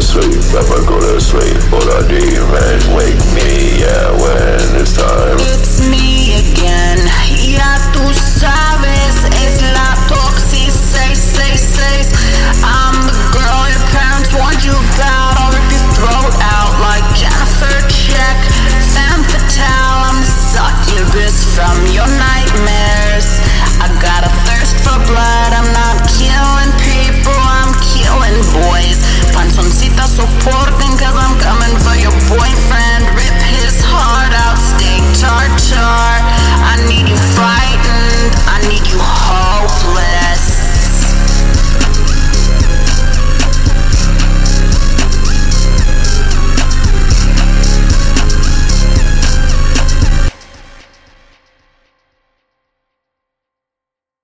sleep, never go to sleep, but I demons wake me